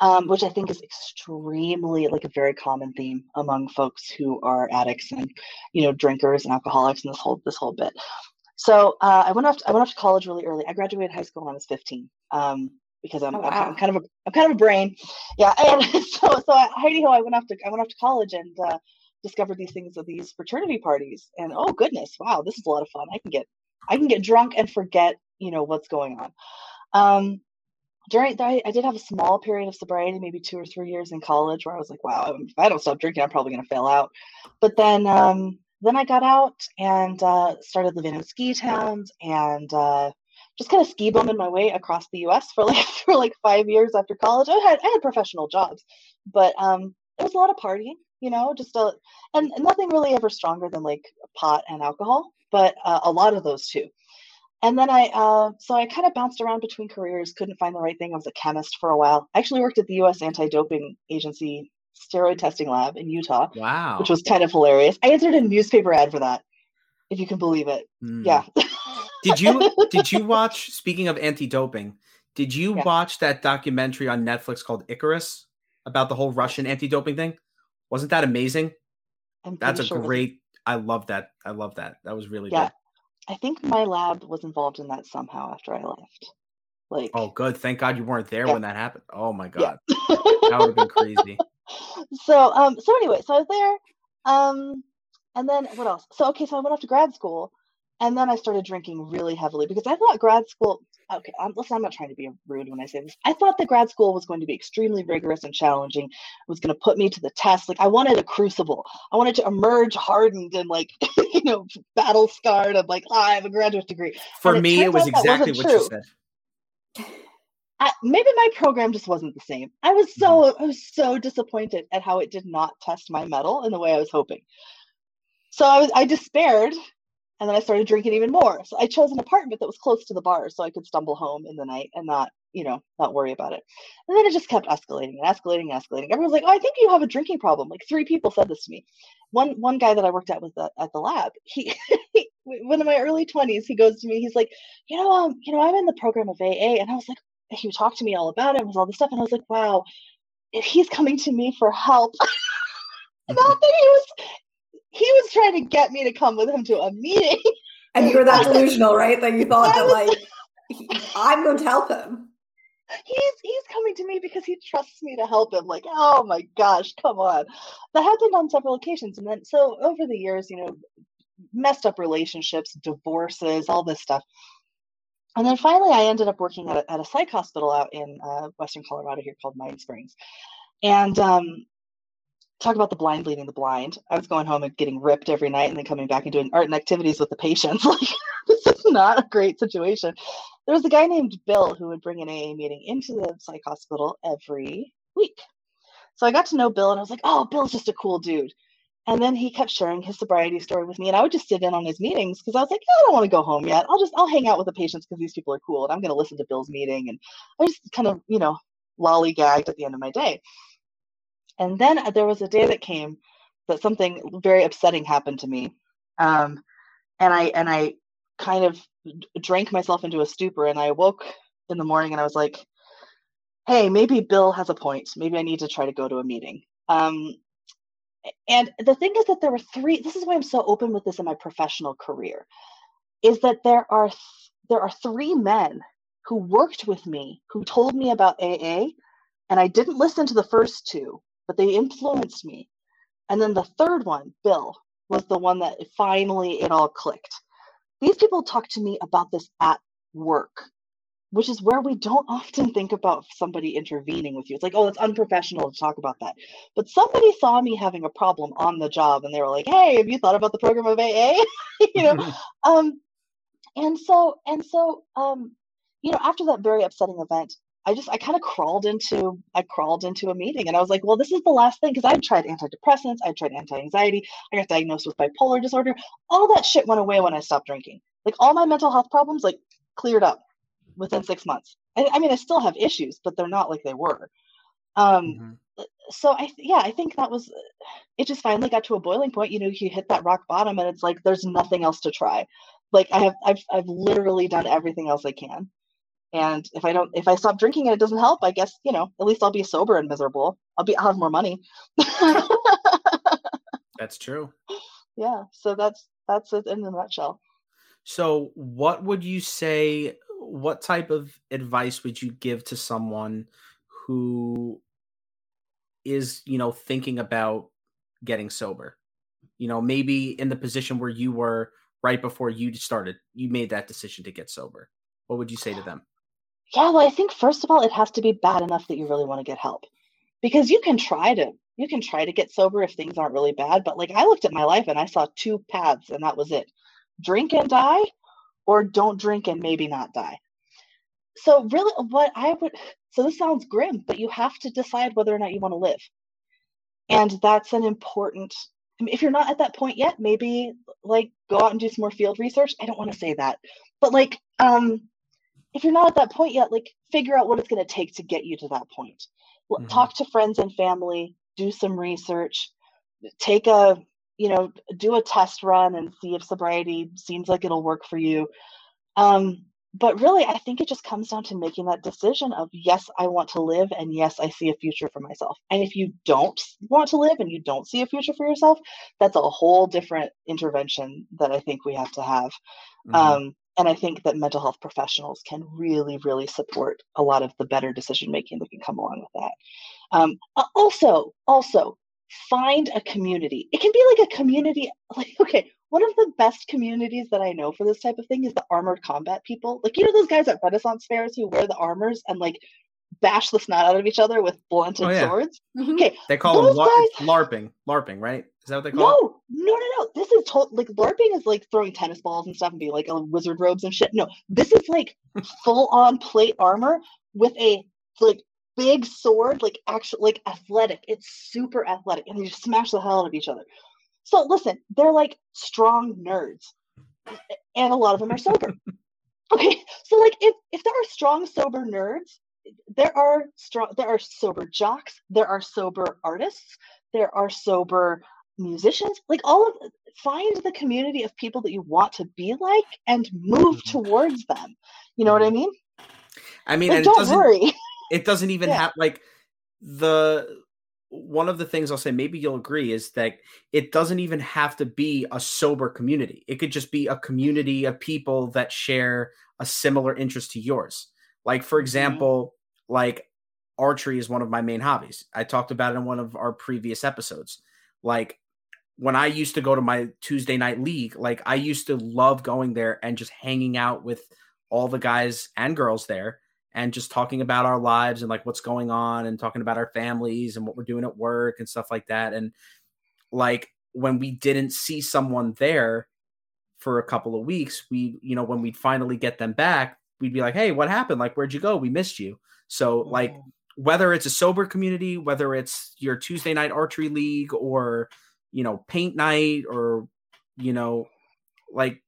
Um, which I think is extremely like a very common theme among folks who are addicts and you know drinkers and alcoholics and this whole this whole bit. So uh, I went off to, I went off to college really early. I graduated high school when I was 15 um, because I'm, oh, wow. I'm, I'm, kind of a I'm kind of a brain, yeah. And so so I, Heidi Ho, I went off to I went off to college and uh, discovered these things of these fraternity parties and oh goodness, wow, this is a lot of fun. I can get I can get drunk and forget you know what's going on. Um, during that, I did have a small period of sobriety, maybe two or three years in college, where I was like, "Wow, if I don't stop drinking, I'm probably going to fail out." But then, um, then I got out and uh, started living in ski towns and uh, just kind of ski bumming my way across the U.S. for like for like five years after college. I had I had professional jobs, but um, it was a lot of partying, you know, just a and, nothing really ever stronger than like pot and alcohol, but uh, a lot of those too and then I, uh, so I kind of bounced around between careers, couldn't find the right thing. I was a chemist for a while. I actually worked at the U.S. Anti-Doping Agency steroid testing lab in Utah. Wow, which was kind of hilarious. I answered a newspaper ad for that, if you can believe it. Mm. Yeah. did you Did you watch? Speaking of anti-doping, did you yeah. watch that documentary on Netflix called Icarus about the whole Russian anti-doping thing? Wasn't that amazing? That's a sure great. I love that. I love that. That was really yeah. good. I think my lab was involved in that somehow after I left. Like, oh, good. Thank God you weren't there yeah. when that happened. Oh my God, yeah. that would have been crazy. So, um, so anyway, so I was there, um, and then what else? So okay, so I went off to grad school, and then I started drinking really heavily because I thought grad school. Okay, I'm, listen, I'm not trying to be rude when I say this. I thought that grad school was going to be extremely rigorous and challenging. It was going to put me to the test. Like I wanted a crucible. I wanted to emerge hardened and like, you know, battle scarred. I'm like, oh, I have a graduate degree. For and me, it, it was exactly what true. you said. I, maybe my program just wasn't the same. I was so mm-hmm. I was so disappointed at how it did not test my mettle in the way I was hoping. So I was I despaired and then I started drinking even more. So I chose an apartment that was close to the bar so I could stumble home in the night and not, you know, not worry about it. And then it just kept escalating and escalating and escalating. Everyone's like, "Oh, I think you have a drinking problem." Like three people said this to me. One one guy that I worked at with the, at the lab, he one of my early 20s, he goes to me, he's like, "You know, um, you know, I'm in the program of AA." And I was like, he talked to me all about it, was all this stuff and I was like, "Wow, if he's coming to me for help." not that he was he was trying to get me to come with him to a meeting. And you were that delusional, right? That you thought that like I'm going to help him. He's he's coming to me because he trusts me to help him. Like, oh my gosh, come on. That happened on several occasions. And then so over the years, you know, messed up relationships, divorces, all this stuff. And then finally, I ended up working at a, at a psych hospital out in uh, Western Colorado here called Mind Springs. And um, talk about the blind leading the blind. I was going home and getting ripped every night and then coming back and doing art and activities with the patients. Like, this is not a great situation. There was a guy named Bill who would bring an AA meeting into the psych hospital every week. So I got to know Bill and I was like, oh, Bill's just a cool dude. And then he kept sharing his sobriety story with me, and I would just sit in on his meetings because I was like, I don't want to go home yet. I'll just I'll hang out with the patients because these people are cool, and I'm going to listen to Bill's meeting. And I just kind of you know lollygagged at the end of my day. And then there was a day that came that something very upsetting happened to me, um, and I and I kind of drank myself into a stupor, and I woke in the morning and I was like, Hey, maybe Bill has a point. Maybe I need to try to go to a meeting. Um, and the thing is that there were three this is why i'm so open with this in my professional career is that there are there are three men who worked with me who told me about aa and i didn't listen to the first two but they influenced me and then the third one bill was the one that finally it all clicked these people talked to me about this at work which is where we don't often think about somebody intervening with you. It's like, oh, it's unprofessional to talk about that. But somebody saw me having a problem on the job and they were like, hey, have you thought about the program of AA? you know? um, and so, and so, um, you know, after that very upsetting event, I just, I kind of crawled into, I crawled into a meeting and I was like, well, this is the last thing. Cause I'd tried antidepressants, I tried anti-anxiety, I got diagnosed with bipolar disorder. All that shit went away when I stopped drinking. Like all my mental health problems, like cleared up within six months. I, I, mean, I still have issues, but they're not like they were. Um, mm-hmm. So I, yeah, I think that was, it just finally got to a boiling point. You know, you hit that rock bottom, and it's like there's nothing else to try. Like I have, I've, I've literally done everything else I can. And if I don't, if I stop drinking and it doesn't help, I guess you know, at least I'll be sober and miserable. I'll be, I'll have more money. that's true. Yeah. So that's that's it in a nutshell. So, what would you say what type of advice would you give to someone who is, you know, thinking about getting sober? You know, maybe in the position where you were right before you started, you made that decision to get sober. What would you say to them? Yeah, well, I think first of all, it has to be bad enough that you really want to get help. Because you can try to you can try to get sober if things aren't really bad, but like I looked at my life and I saw two paths and that was it. Drink and die or don't drink and maybe not die. So, really, what I would so this sounds grim, but you have to decide whether or not you want to live. And that's an important, if you're not at that point yet, maybe like go out and do some more field research. I don't want to say that, but like, um, if you're not at that point yet, like figure out what it's going to take to get you to that point. Mm-hmm. Talk to friends and family, do some research, take a you know, do a test run and see if sobriety seems like it'll work for you. Um, but really, I think it just comes down to making that decision of yes, I want to live, and yes, I see a future for myself. And if you don't want to live and you don't see a future for yourself, that's a whole different intervention that I think we have to have. Mm-hmm. Um, and I think that mental health professionals can really, really support a lot of the better decision making that can come along with that. Um, also, also, find a community. It can be like a community, like, okay, one of the best communities that I know for this type of thing is the armored combat people. Like, you know, those guys at Renaissance fairs who wear the armors and like bash the snot out of each other with blunted oh, yeah. swords. Mm-hmm. Okay. They call them guys... LARPing. LARPing, right? Is that what they call no, it? No, no, no. This is total like LARPing is like throwing tennis balls and stuff and being like oh, wizard robes and shit. No, this is like full on plate armor with a like big sword, like actual like athletic. It's super athletic, and they just smash the hell out of each other. So listen, they're like strong nerds, and a lot of them are sober. okay, so like if if there are strong sober nerds, there are strong there are sober jocks, there are sober artists, there are sober musicians like all of find the community of people that you want to be like and move mm-hmm. towards them you know what i mm-hmm. mean i mean like, don't worry it doesn't even yeah. have like the one of the things I'll say, maybe you'll agree, is that it doesn't even have to be a sober community. It could just be a community of people that share a similar interest to yours. Like, for mm-hmm. example, mm-hmm. like archery is one of my main hobbies. I talked about it in one of our previous episodes. Like, when I used to go to my Tuesday night league, like I used to love going there and just hanging out with all the guys and girls there and just talking about our lives and like what's going on and talking about our families and what we're doing at work and stuff like that. And like when we didn't see someone there for a couple of weeks, we, you know, when we'd finally get them back, we'd be like, Hey, what happened? Like, where'd you go? We missed you. So mm-hmm. like whether it's a sober community, whether it's your Tuesday night archery league or, you know, paint night or, you know, like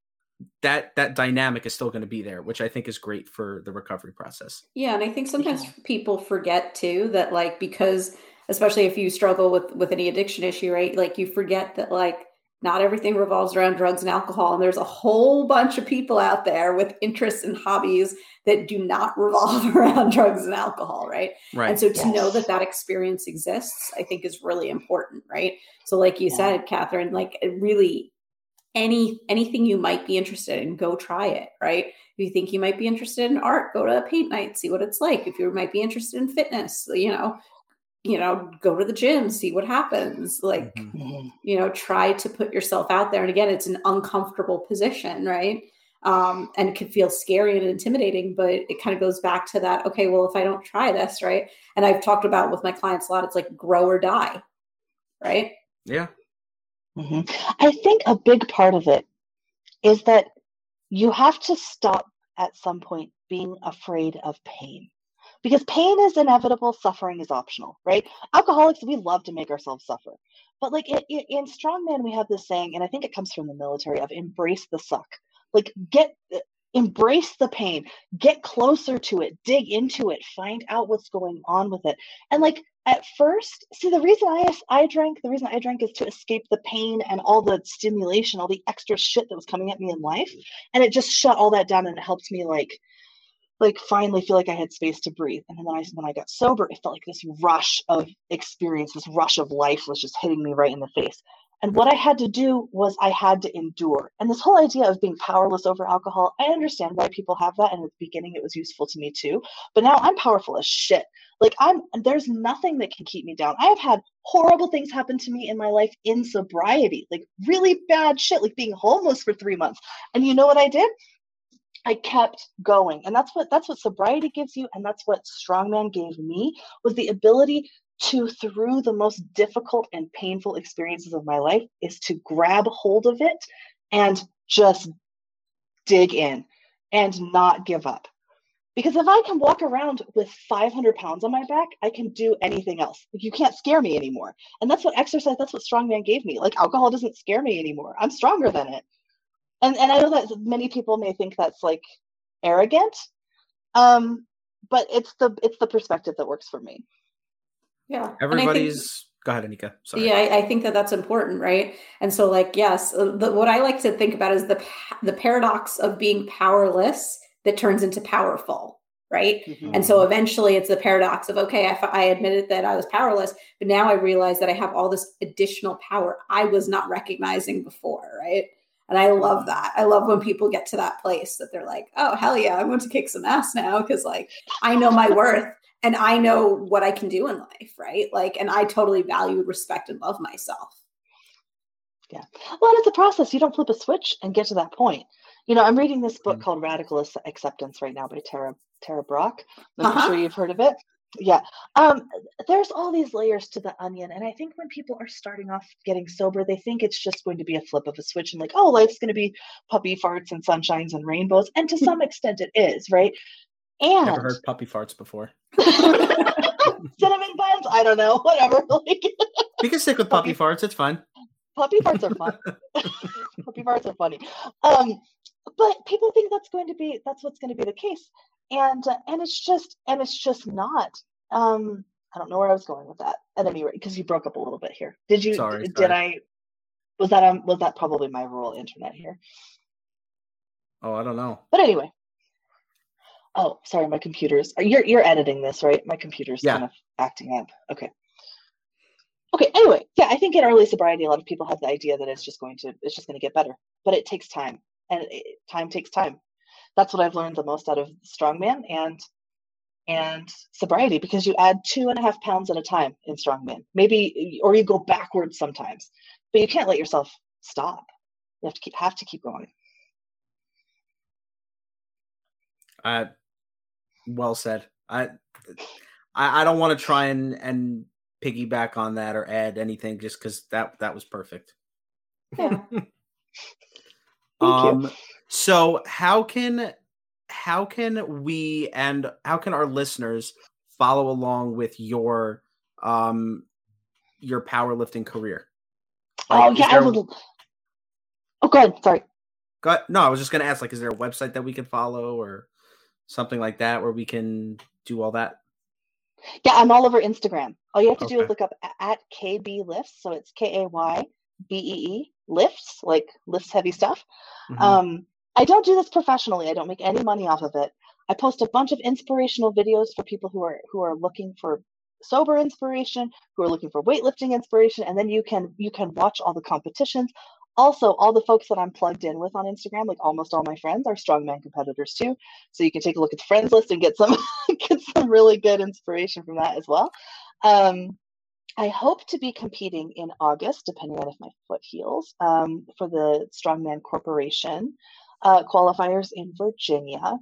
that that dynamic is still going to be there, which I think is great for the recovery process. Yeah, and I think sometimes yeah. people forget too that like because especially if you struggle with with any addiction issue, right? Like you forget that like not everything revolves around drugs and alcohol and there's a whole bunch of people out there with interests and hobbies that do not revolve around drugs and alcohol right, right. and so to yes. know that that experience exists i think is really important right so like you yeah. said Kathryn like really any anything you might be interested in go try it right if you think you might be interested in art go to a paint night see what it's like if you might be interested in fitness you know you know go to the gym see what happens like mm-hmm. you know try to put yourself out there. And again it's an uncomfortable position right? Um, and it can feel scary and intimidating but it kind of goes back to that okay well if i don't try this right? And i've talked about with my clients a lot it's like grow or die right? Yeah. Mm-hmm. i think a big part of it is that you have to stop at some point being afraid of pain because pain is inevitable suffering is optional right? Alcoholics we love to make ourselves suffer. But like it, it, in strongman we have this saying and i think it comes from the military of embrace the suck. Like get embrace the pain. Get closer to it. Dig into it. Find out what's going on with it. And like at first see the reason i i drank the reason i drank is to escape the pain and all the stimulation all the extra shit that was coming at me in life. Mm-hmm. And it just shut all that down and it helped me like like finally feel like I had space to breathe. And then when I when I got sober, it felt like this rush of experience, this rush of life was just hitting me right in the face. And what I had to do was I had to endure. And this whole idea of being powerless over alcohol, I understand why people have that. And at the beginning, it was useful to me too. But now I'm powerful as shit. Like I'm, there's nothing that can keep me down. I have had horrible things happen to me in my life in sobriety, like really bad shit, like being homeless for three months. And you know what I did? I kept going. And that's what that's what sobriety gives you and that's what strongman gave me was the ability to through the most difficult and painful experiences of my life is to grab hold of it and just dig in and not give up. Because if I can walk around with 500 pounds on my back, I can do anything else. Like you can't scare me anymore. And that's what exercise, that's what strongman gave me. Like alcohol doesn't scare me anymore. I'm stronger than it and and I know that many people may think that's like arrogant, um, but it's the it's the perspective that works for me. Yeah, everybody's. Go ahead, Anika. Sorry. Yeah, I, I, think that that's important, right? And so, like, yes, uh, the, what I like to think about is the the paradox of being powerless that turns into powerful, right? Mm-hmm. And so, eventually, it's the paradox of okay, I, I admitted that I was powerless, but now I realize that I have all this additional power I was not recognizing before, right? And I love that. I love when people get to that place that they're like, oh, hell yeah, I want to kick some ass now because, like, I know my worth and I know what I can do in life, right? Like, and I totally value, respect, and love myself. Yeah. Well, it's a process. You don't flip a switch and get to that point. You know, I'm reading this book mm-hmm. called Radical Acceptance right now by Tara Tara Brach. I'm uh-huh. sure you've heard of it yeah um there's all these layers to the onion and i think when people are starting off getting sober they think it's just going to be a flip of a switch and like oh life's going to be puppy farts and sunshines and rainbows and to some extent it is right? And I've never heard puppy farts before. Cinnamon buns? I don't know whatever like we can stick with puppy, puppy farts it's fun. Puppy farts are fun. Puppy farts are funny. Um but people think that's going to be that's what's going to be the case and uh, and it's just and it's just not um i don't know where i was going with that. At any rate because you broke up a little bit here. Did you sorry, did sorry. i was that um was that probably my rural internet here? Oh i don't know. But anyway. Oh sorry my computer's you're you're editing this right? My computer's yeah. kind of acting up. Okay. Okay anyway yeah i think in early sobriety a lot of people have the idea that it's just going to it's just going to get better. But it takes time. And it, time takes time that's what I've learned the most out of strongman and and sobriety because you add two and a half pounds at a time in strongman maybe or you go backwards sometimes but you can't let yourself stop. You have to keep have to keep going. Uh, well said. I I, I don't want to try and and piggyback on that or add anything just because that that was perfect. Yeah. um. You. So how can how can we and how can our listeners follow along with your um your powerlifting career? Like, oh yeah, there... I would. Oh, go ahead. Sorry. Go ahead. No, I was just going to ask. Like, is there a website that we can follow or something like that where we can do all that? Yeah, I'm all over Instagram. All you have to okay. do is look up at KB Lifts. So it's K A Y B E E lifts, like lifts heavy stuff. Mm-hmm. Um, I don't do this professionally. I don't make any money off of it. I post a bunch of inspirational videos for people who are who are looking for sober inspiration, who are looking for weightlifting inspiration, and then you can you can watch all the competitions. Also, all the folks that I'm plugged in with on Instagram, like almost all my friends, are strongman competitors too. So you can take a look at the friends list and get some get some really good inspiration from that as well. Um, I hope to be competing in August, depending on if my foot heals, um, for the Strongman Corporation uh, qualifiers in Virginia.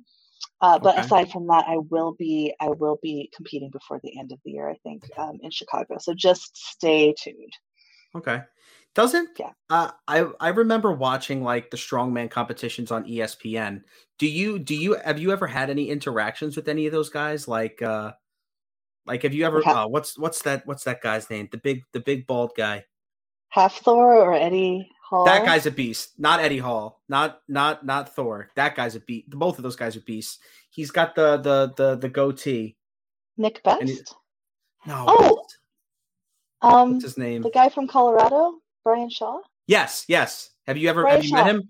Uh, but okay. aside from that, I will be I will be competing before the end of the year. I think um, in Chicago. So just stay tuned. Okay. Doesn't yeah. Uh, I I remember watching like the strongman competitions on ESPN. Do you do you have you ever had any interactions with any of those guys? Like uh like have you ever uh, what's what's that what's that guy's name? The big the big bald guy. Hafthor or Eddie Hall. That guy's a beast. Not Eddie Hall. Not not not Thor. That guy's a beast. Both of those guys are beasts. He's got the the the the goatee. Nick Best. He, no. Oh. Um, What's his name? The guy from Colorado, Brian Shaw. Yes, yes. Have you ever Brian have you Shaw. met him?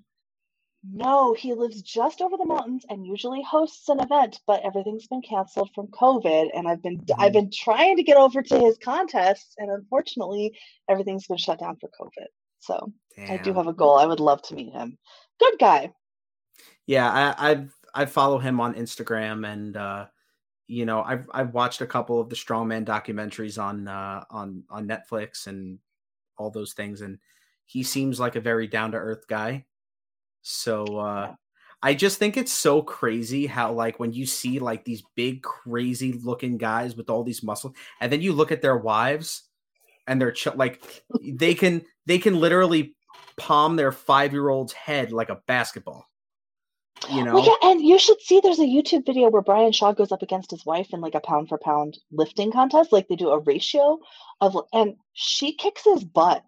No, he lives just over the mountains and usually hosts an event, but everything's been canceled from COVID. And I've been mm-hmm. I've been trying to get over to his contests, and unfortunately, everything's been shut down for COVID. So Damn. I do have a goal. I would love to meet him. Good guy. Yeah, I I've, I follow him on Instagram, and uh, you know I've I've watched a couple of the strongman documentaries on uh, on on Netflix and all those things, and he seems like a very down to earth guy. So uh, I just think it's so crazy how like when you see like these big crazy looking guys with all these muscles, and then you look at their wives and they're ch- like they can they can literally palm their five year old's head like a basketball. You know, well, yeah, and you should see there's a YouTube video where Brian Shaw goes up against his wife in like a pound for pound lifting contest. Like they do a ratio of, and she kicks his butt.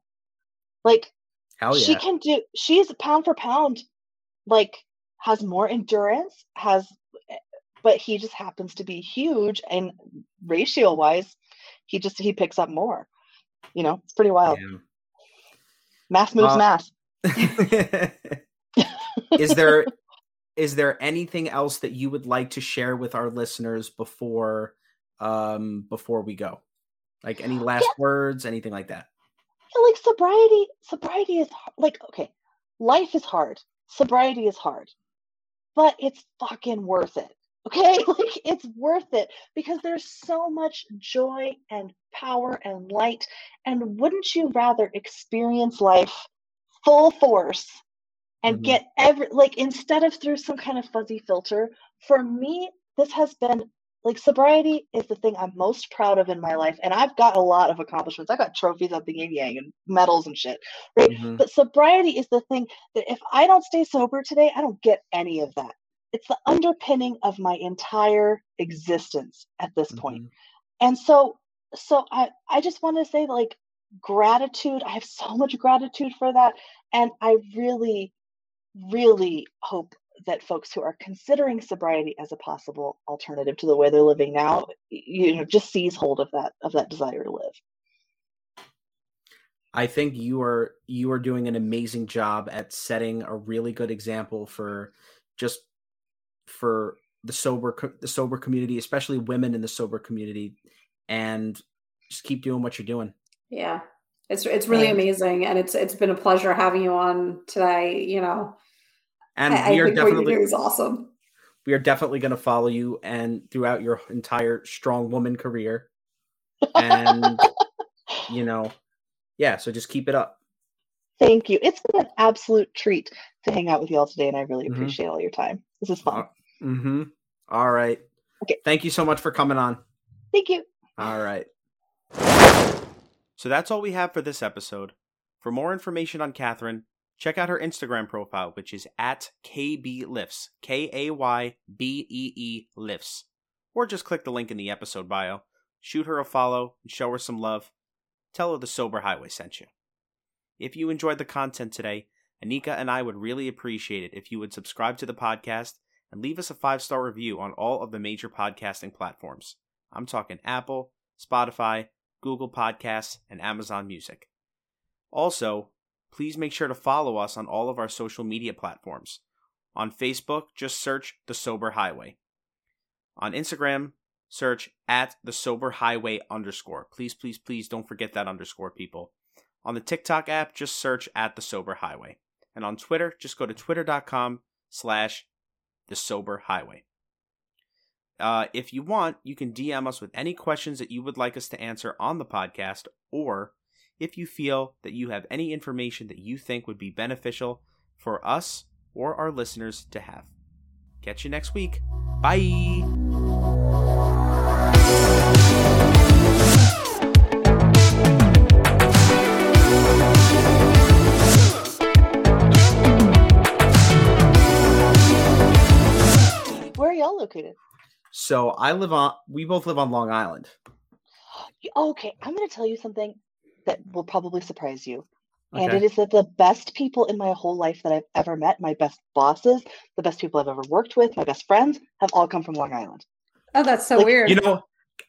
Like, yeah. she can do. She's pound for pound, like has more endurance, has, but he just happens to be huge and ratio wise, he just he picks up more. You know, it's pretty wild. Yeah. Math moves uh, math. is there is there anything else that you would like to share with our listeners before um before we go? Like any last yeah. words, anything like that? Yeah, like sobriety, sobriety is like okay, life is hard. Sobriety is hard. But it's fucking worth it. Okay? Like it's worth it because there's so much joy and power and light. And wouldn't you rather experience life full force and mm-hmm. get every, like, instead of through some kind of fuzzy filter? For me, this has been like sobriety is the thing I'm most proud of in my life. And I've got a lot of accomplishments. I got trophies at the yin yang and medals and shit. Right. Mm-hmm. But sobriety is the thing that if I don't stay sober today, I don't get any of that it's the underpinning of my entire existence at this mm-hmm. point. and so so i i just want to say like gratitude i have so much gratitude for that and i really really hope that folks who are considering sobriety as a possible alternative to the way they're living now you know just seize hold of that of that desire to live I think you are you are doing an amazing job at setting a really good example for just for the sober the sober community, especially women in the sober community, and just keep doing what you're doing. Yeah, it's it's really and, amazing, and it's it's been a pleasure having you on today. You know, and I, we are definitely is awesome. We are definitely going to follow you and throughout your entire strong woman career, and you know, yeah. So just keep it up. Thank you. It's been an absolute treat to hang out with you all today, and I really Mhm. appreciate all your time. This is fun. Mm-hmm. All right. Okay. Thank you so much for coming on. Thank you. All right. So that's all we have for this episode. For more information on Kathryn, check out her Instagram profile, which is at KBLifts, K A Y B E E Lifts. Or just click the link in the episode bio, shoot her a follow, and show her some love. Tell her the Sober Highway sent you. If you enjoyed the content today, Anika and I would really appreciate it if you would subscribe to the podcast and leave us a five star review on all of the major podcasting platforms. I'm talking Apple, Spotify, Google Podcasts, and Amazon Music. Also, please make sure to follow us on all of our social media platforms. On Facebook, just search The Sober Highway. On Instagram, search at The Sober Highway underscore. Please, please, please don't forget that underscore, people. On the TikTok app, just search at The Sober Highway. And on Twitter, just go to twitter.com slash The Sober Highway. Uh, if you want, you can DM us with any questions that you would like us to answer on the podcast, or if you feel that you have any information that you think would be beneficial for us or our listeners to have. Catch you next week. Bye. Y'all located? So I live on. We both live on Long Island. Okay, I'm going to tell you something that will probably surprise you. And it is that the best people in my whole life that I've ever met, my best bosses, the best people I've ever worked with, my best friends, have all come from Long Island. Oh, that's so Like, weird. You know,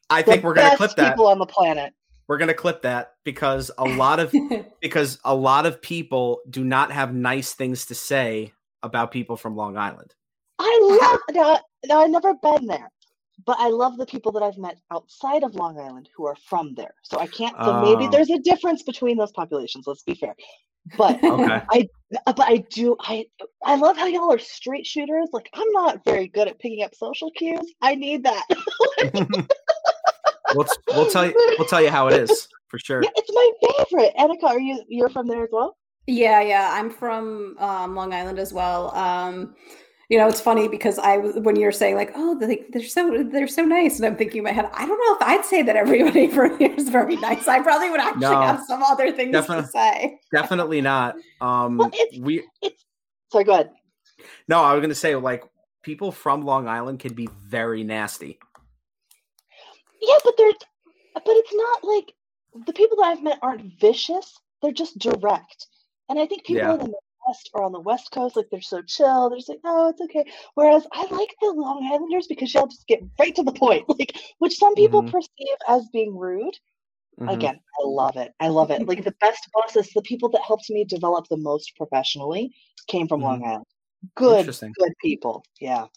I The think we're gonna clip that. people on the planet. We're gonna clip that because a lot of because a lot of people do not have nice things to say about people from Long Island. I love now, now I've never been there, but I love the people that I've met outside of Long Island who are from there. So I can't so maybe Oh. there's a difference between those populations, let's be fair. But Okay. I but I do I I love how y'all are straight shooters. Like I'm not very good at picking up social cues. I need that. we'll we'll tell you we'll tell you how it is for sure. yeah, it's my favorite. Anika, are you you're from there as well? Yeah, yeah. I'm from um, Long Island as well. Um, you know, it's funny because I when you're saying like, oh, they, they're so they're so nice, and I'm thinking in my head, I don't know if I'd say that everybody from here is very nice. I probably would actually No, have some other things definitely. to say. Definitely not. Um Well, it's- we It's sorry, go ahead. no, I was gonna say like people from Long Island can be very nasty. Yeah, but they're but it's not like the people that I've met aren't vicious. They're just direct. And I think people Yeah. in the Midwest or on the West Coast, like they're so chill. They're just like, oh, it's okay. Whereas I like the Long Islanders because y'all just get right to the point, like which some people Mhm. perceive as being rude. Mhm. Again, I love it. I love it. Like the best bosses, the people that helped me develop the most professionally came from Mhm. Long Island. Good, good people. Yeah.